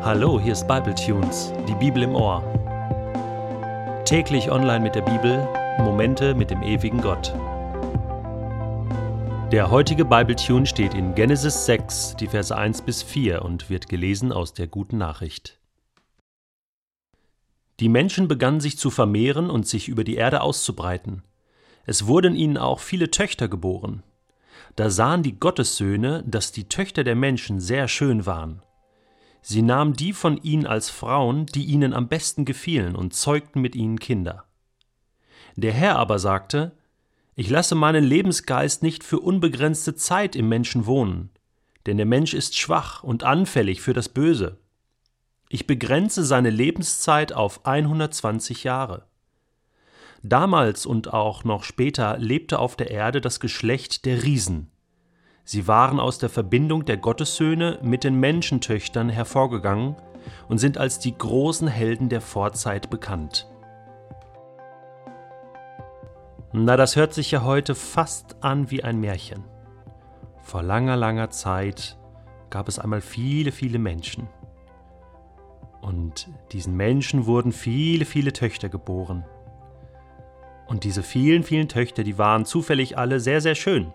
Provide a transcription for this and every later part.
Hallo, hier ist Bible Tunes, die Bibel im Ohr. Täglich online mit der Bibel, Momente mit dem ewigen Gott. Der heutige Bible Tune steht in Genesis 6, die Verse 1 bis 4 und wird gelesen aus der guten Nachricht. Die Menschen begannen sich zu vermehren und sich über die Erde auszubreiten. Es wurden ihnen auch viele Töchter geboren. Da sahen die Gottessöhne, dass die Töchter der Menschen sehr schön waren Sie nahmen die von ihnen als Frauen, die ihnen am besten gefielen, und zeugten mit ihnen Kinder. Der Herr aber sagte, Ich lasse meinen Lebensgeist nicht für unbegrenzte Zeit im Menschen wohnen, denn der Mensch ist schwach und anfällig für das Böse. Ich begrenze seine Lebenszeit auf 120 Jahre. Damals und auch noch später lebte auf der Erde das Geschlecht der Riesen, Sie waren aus der Verbindung der Gottessöhne mit den Menschentöchtern hervorgegangen und sind als die großen Helden der Vorzeit bekannt. Na, das hört sich ja heute fast an wie ein Märchen. Vor langer, langer Zeit gab es einmal viele, viele Menschen. Und diesen Menschen wurden viele, viele Töchter geboren. Und diese vielen, vielen Töchter, die waren zufällig alle sehr, sehr schön.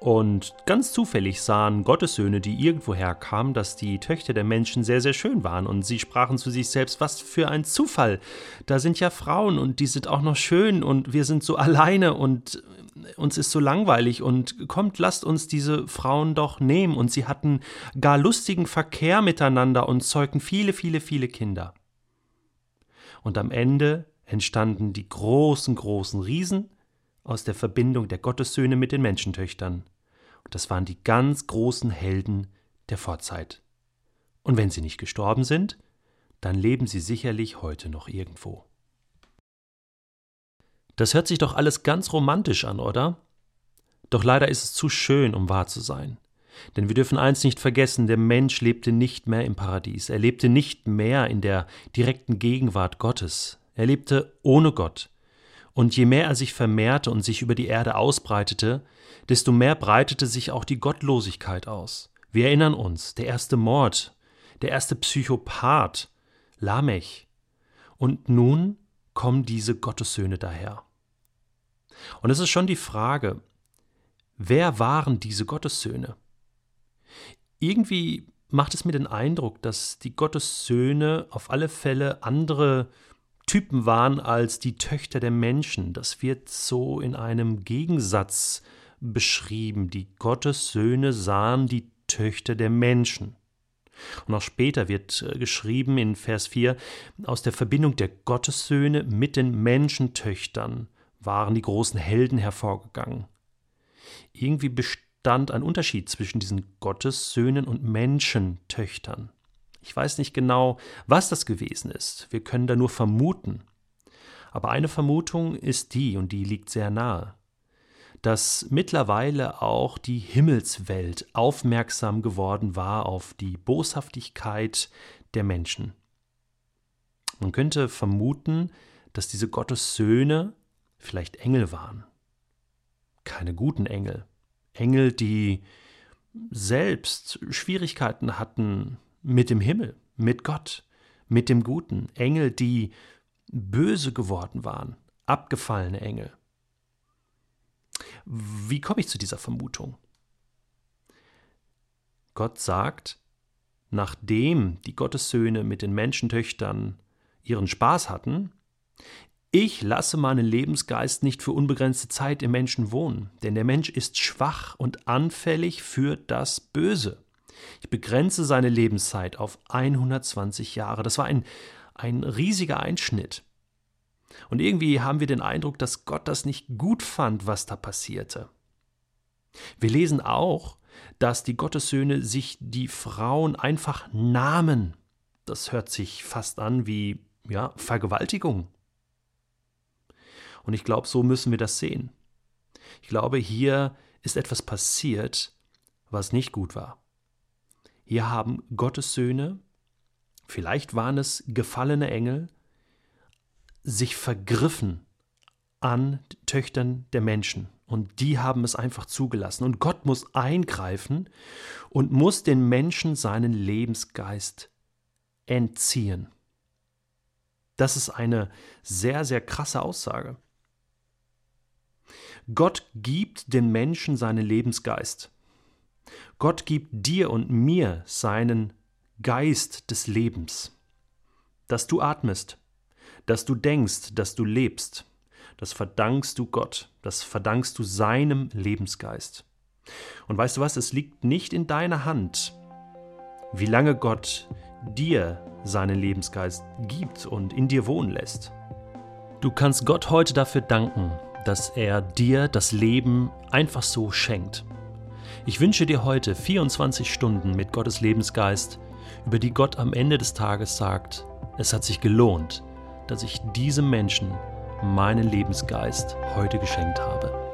Und ganz zufällig sahen Gottessöhne, die irgendwoher kamen, dass die Töchter der Menschen sehr, sehr schön waren. Und sie sprachen zu sich selbst, was für ein Zufall. Da sind ja Frauen und die sind auch noch schön und wir sind so alleine und uns ist so langweilig und kommt, lasst uns diese Frauen doch nehmen. Und sie hatten gar lustigen Verkehr miteinander und zeugten viele, viele, viele Kinder. Und am Ende entstanden die großen, großen Riesen, aus der Verbindung der Gottessöhne mit den Menschentöchtern. Und das waren die ganz großen Helden der Vorzeit. Und wenn sie nicht gestorben sind, dann leben sie sicherlich heute noch irgendwo. Das hört sich doch alles ganz romantisch an, oder? Doch leider ist es zu schön, um wahr zu sein. Denn wir dürfen eins nicht vergessen, der Mensch lebte nicht mehr im Paradies, er lebte nicht mehr in der direkten Gegenwart Gottes, er lebte ohne Gott, und je mehr er sich vermehrte und sich über die Erde ausbreitete, desto mehr breitete sich auch die Gottlosigkeit aus. Wir erinnern uns, der erste Mord, der erste Psychopath, Lamech. Und nun kommen diese Gottessöhne daher. Und es ist schon die Frage, wer waren diese Gottessöhne? Irgendwie macht es mir den Eindruck, dass die Gottessöhne auf alle Fälle andere Typen waren als die Töchter der Menschen. Das wird so in einem Gegensatz beschrieben. Die Gottessöhne sahen die Töchter der Menschen. Und auch später wird äh, geschrieben in Vers 4, aus der Verbindung der Gottessöhne mit den Menschentöchtern waren die großen Helden hervorgegangen. Irgendwie bestand ein Unterschied zwischen diesen Gottessöhnen und Menschentöchtern. Ich weiß nicht genau, was das gewesen ist. Wir können da nur vermuten. Aber eine Vermutung ist die, und die liegt sehr nahe, dass mittlerweile auch die Himmelswelt aufmerksam geworden war auf die Boshaftigkeit der Menschen. Man könnte vermuten, dass diese Gottessöhne vielleicht Engel waren. Keine guten Engel. Engel, die selbst Schwierigkeiten hatten, mit dem Himmel, mit Gott, mit dem Guten. Engel, die böse geworden waren, abgefallene Engel. Wie komme ich zu dieser Vermutung? Gott sagt, nachdem die Gottessöhne mit den Menschentöchtern ihren Spaß hatten, ich lasse meinen Lebensgeist nicht für unbegrenzte Zeit im Menschen wohnen, denn der Mensch ist schwach und anfällig für das Böse. Ich begrenze seine Lebenszeit auf 120 Jahre. Das war ein, ein riesiger Einschnitt. Und irgendwie haben wir den Eindruck, dass Gott das nicht gut fand, was da passierte. Wir lesen auch, dass die Gottessöhne sich die Frauen einfach nahmen. Das hört sich fast an wie ja, Vergewaltigung. Und ich glaube, so müssen wir das sehen. Ich glaube, hier ist etwas passiert, was nicht gut war. Hier haben Gottes Söhne, vielleicht waren es gefallene Engel, sich vergriffen an Töchtern der Menschen Und die haben es einfach zugelassen. Und Gott muss eingreifen und muss den Menschen seinen Lebensgeist entziehen. Das ist eine sehr, sehr krasse Aussage. Gott gibt den Menschen seinen Lebensgeist. Gott gibt dir und mir seinen Geist des Lebens. Dass du atmest, dass du denkst, dass du lebst, das verdankst du Gott, das verdankst du seinem Lebensgeist. Und weißt du was, es liegt nicht in deiner Hand, wie lange Gott dir seinen Lebensgeist gibt und in dir wohnen lässt. Du kannst Gott heute dafür danken, dass er dir das Leben einfach so schenkt. Ich wünsche dir heute 24 Stunden mit Gottes Lebensgeist, über die Gott am Ende des Tages sagt, es hat sich gelohnt, dass ich diesem Menschen meinen Lebensgeist heute geschenkt habe.